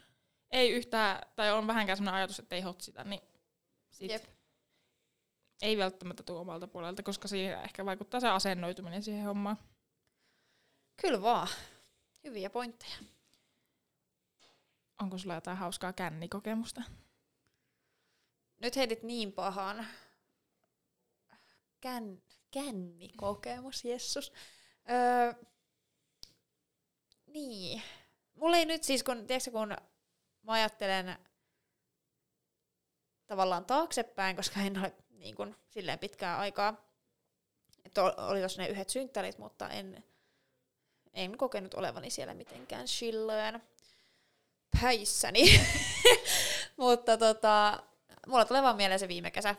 ei yhtään, tai on vähänkään sellainen ajatus, että ei hotsita, niin sit Jep. ei välttämättä tule omalta puolelta, koska siinä ehkä vaikuttaa se asennoituminen siihen hommaan. Kyllä vaan. Hyviä pointteja. Onko sulla jotain hauskaa kännikokemusta? Nyt heitit niin pahan. Kän, kännikokemus, jessus. Öö, niin. Mulla ei nyt siis, kun, tiedätkö, kun mä ajattelen tavallaan taaksepäin, koska en ole niin kuin, silleen pitkää aikaa. Että ol- oli tuossa ne yhdet synttärit, mutta en, en kokenut olevani siellä mitenkään chillojen päissäni. mutta tota, mulla tulee vaan mieleen se viime kesä.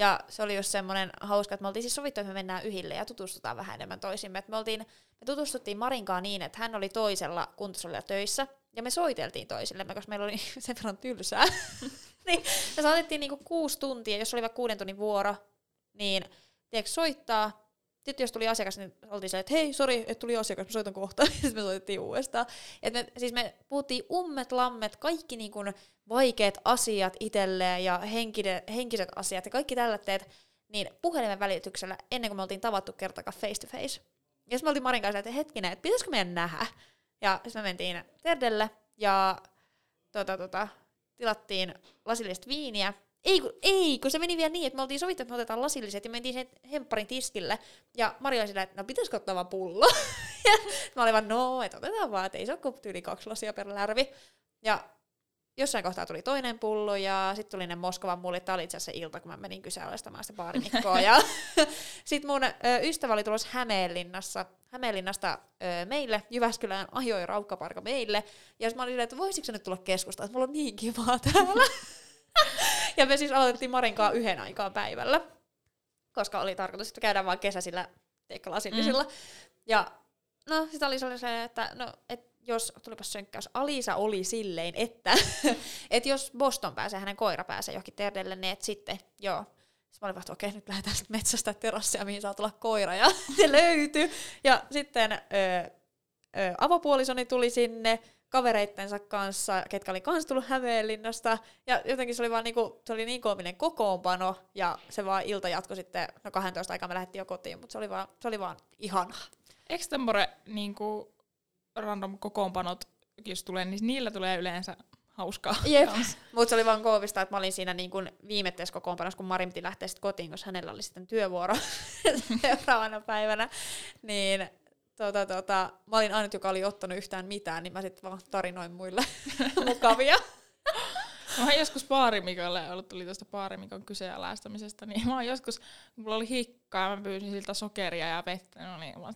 Ja se oli just semmoinen hauska, että me oltiin siis sovittu, että me mennään yhille ja tutustutaan vähän enemmän toisimme. Et me, oltiin, me tutustuttiin Marinkaan niin, että hän oli toisella kuntosalilla töissä, ja me soiteltiin toisillemme, koska meillä oli sen verran tylsää. niin me saatettiin niinku kuusi tuntia, jos oli vaikka kuuden tunnin vuoro, niin tiedätkö, soittaa. Sitten jos tuli asiakas, niin oltiin silleen, että hei, sori, että tuli asiakas, mä soitan kohta. Sitten me soitettiin uudestaan. Et me, siis me puhuttiin ummet, lammet, kaikki niinku vaikeat asiat itselleen ja henkide, henkiset asiat ja kaikki tällaiset, niin puhelimen välityksellä ennen kuin me oltiin tavattu kertakaan face to face. Ja sitten me oltiin Marin kanssa, että hetkinen, että pitäisikö meidän nähdä? Ja sitten me mentiin Terdelle ja tota, tota, tilattiin lasillista viiniä. Ei kun, ei, kun se meni vielä niin, että me oltiin sovittu, että me otetaan lasilliset ja mentiin sen hempparin tiskille. Ja Mari oli sillä, että no pitäisikö ottaa vaan pullo? ja mä olin vaan, no, että otetaan vaan, että ei se ole tyyli kaksi lasia per lärvi. Ja jossain kohtaa tuli toinen pullo ja sitten tuli ne Moskovan mullit. Tämä oli itse asiassa ilta, kun mä menin kyseenalaistamaan sitä baarinikkoa. ja sitten mun ö, ystävä oli tulossa Hämeenlinnassa, Hämeenlinnasta ö, meille, Jyväskylään ajoi raukkaparka meille. Ja mä olin silleen, että voisitko nyt tulla keskustaan, että mulla on niin kivaa täällä. ja me siis aloitettiin Marinkaa yhden aikaan päivällä, koska oli tarkoitus, että käydään vaan kesäisillä teikka lasillisilla. Mm. Ja no, sitä oli sellainen, että no, et jos, tulipas sönkkäys, Alisa oli silleen, että et jos Boston pääsee, hänen koira pääsee johonkin terdelle, niin et sitten, joo. Sitten mä olin vaan, okei, nyt lähdetään sitten metsästä terassia, mihin saa tulla koira, ja se löytyi. Ja sitten ö, ö, avopuolisoni tuli sinne, kavereittensa kanssa, ketkä oli kans tullut Hämeenlinnasta. Ja jotenkin se oli vaan niinku, se oli niin koominen kokoonpano, ja se vaan ilta jatkoi sitten, no 12 aikaa me lähdettiin jo kotiin, mutta se oli vaan, se oli vaan ihanaa. Eikö tämmöinen niinku, random kokoonpanot, jos tulee, niin niillä tulee yleensä hauskaa. Jep, mutta se oli vaan koovista, että mä olin siinä niin kuin viimetteessä kokoonpanossa, kun Mari piti lähteä sitten kotiin, koska hänellä oli sitten työvuoro seuraavana päivänä, niin tota, tota, mä olin ainut, joka oli ottanut yhtään mitään, niin mä sitten vaan tarinoin muille mukavia. Mä oon joskus Paarimikalle ollut, tuli tuosta Paarimikon kyseenalaistamisesta, niin mä oon joskus, kun mulla oli hikkaa, mä pyysin siltä sokeria ja vettä, no niin, mä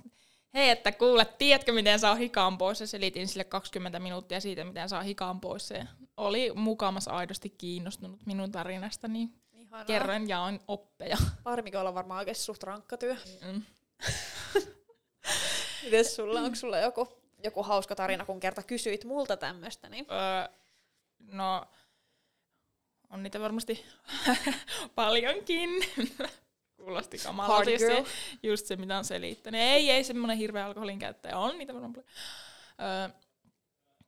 hei, että kuule, tiedätkö miten saa hikaan pois? Ja selitin sille 20 minuuttia siitä, miten saa hikaan pois. Se oli mukamas aidosti kiinnostunut minun tarinasta, niin Ihanaa. kerran jaoin oppeja. Parmikolla on varmaan oikeasti suht rankka työ. Mm. Mites sulla, onko sulla joku, joku hauska tarina, kun kerta kysyit multa tämmöistä? Niin? Öö, no, on niitä varmasti paljonkin. Kuulosti kamalalta. Se, just se, mitä on selittänyt. Ei, ei semmoinen hirveä alkoholin käyttäjä. On niitä varmaan paljon. Öö,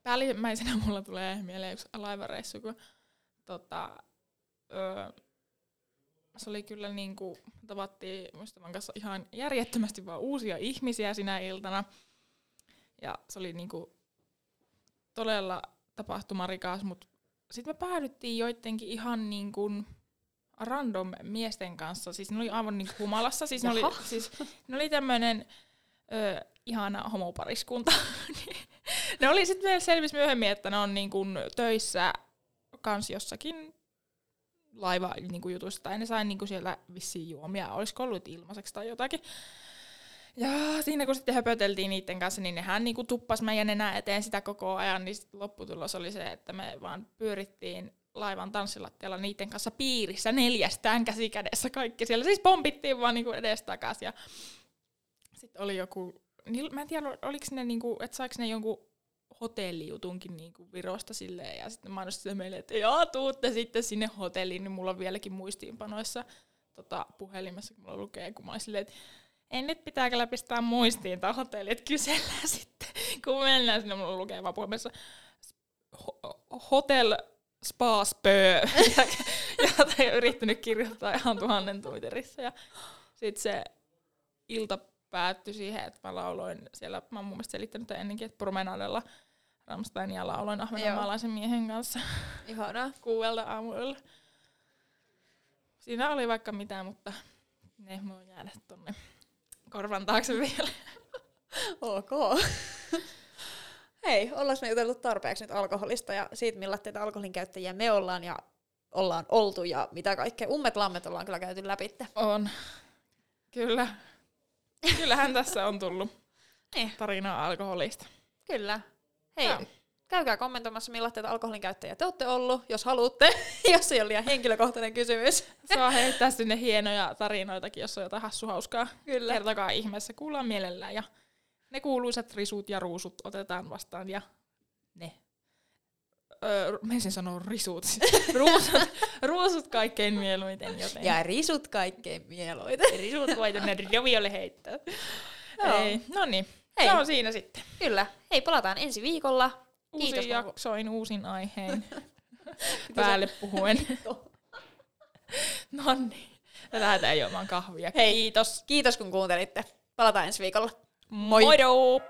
päällimmäisenä mulla tulee mieleen yksi laivareissu, kun tota, öö, se oli kyllä niin kuin, tavattiin ystävän kanssa ihan järjettömästi vaan uusia ihmisiä sinä iltana. Ja se oli niin kuin, todella tapahtumarikas, mutta sitten me päädyttiin joidenkin ihan niin kuin, random miesten kanssa. Siis ne oli aivan niin humalassa. Siis ne oli, siis, ne oli tämmöinen ihana homopariskunta. ne oli sitten vielä selvis myöhemmin, että ne on niin kuin töissä kans jossakin laiva niin kuin jutusta, tai ne sai niin kuin siellä vissiin juomia, olisiko ollut ilmaiseksi tai jotakin. Ja siinä kun sitten höpöteltiin niiden kanssa, niin nehän niinku tuppas meidän enää eteen sitä koko ajan, niin lopputulos oli se, että me vaan pyörittiin laivan tanssilattialla niiden kanssa piirissä neljästään käsi kädessä kaikki siellä. Siis pompittiin vaan niinku edestakas ja sitten oli joku, niin, mä en tiedä oliko ne niinku, että saiko ne jonkun hotellijutunkin niinku Virosta silleen ja sitten mainosti meille, että joo tuutte sitten sinne hotelliin, niin mulla on vieläkin muistiinpanoissa tota, puhelimessa, kun mulla lukee, kun mä silleen, että ei nyt pitää kyllä pistää muistiin tämä hotelli, että kysellään sitten, kun mennään sinne, mulla lukee vaan puhelimessa hotel spa spö, jota ei yrittänyt kirjoittaa ihan tuhannen Twitterissä. Ja sitten se ilta päättyi siihen, että mä lauloin siellä, mä oon mun mielestä selittänyt ennenkin, että promenadella Ramsteinia lauloin ahvenanmaalaisen miehen kanssa. Ihanaa. Kuuelta aamuilla. Siinä oli vaikka mitään, mutta ne voi jäädä tonne korvan taakse vielä. ok. Hei, ollaan me juteltu tarpeeksi nyt alkoholista ja siitä, millaisia alkoholin käyttäjiä me ollaan ja ollaan oltu ja mitä kaikkea. Ummet lammet ollaan kyllä käyty läpi. On. Kyllä. Kyllähän tässä on tullut niin. tarinaa alkoholista. Kyllä. Hei, Joo. käykää kommentoimassa, millaisia alkoholin käyttäjiä te olette ollut, jos haluatte, jos ei ole liian henkilökohtainen kysymys. Saa heittää sinne hienoja tarinoitakin, jos on jotain hassuhauskaa. Kyllä. Kertokaa ihmeessä, kuullaan mielellään ja ne kuuluisat risut ja ruusut otetaan vastaan ja ne. Öö, meisin sanoa risut. ruusut, ruusut kaikkein mieluiten. Joten. Ja risut kaikkein mieluiten. risut voit ne raviolle heittää. Ei. No niin, Hei. se on siinä sitten. Kyllä. Hei, palataan ensi viikolla. Uusin Kiitos, jaksoin, kun... uusin aiheen. Päälle puhuen. no niin. Lähdetään juomaan kahvia. Hei, kiitos. Kiitos kun kuuntelitte. Palataan ensi viikolla. Moi! Moido!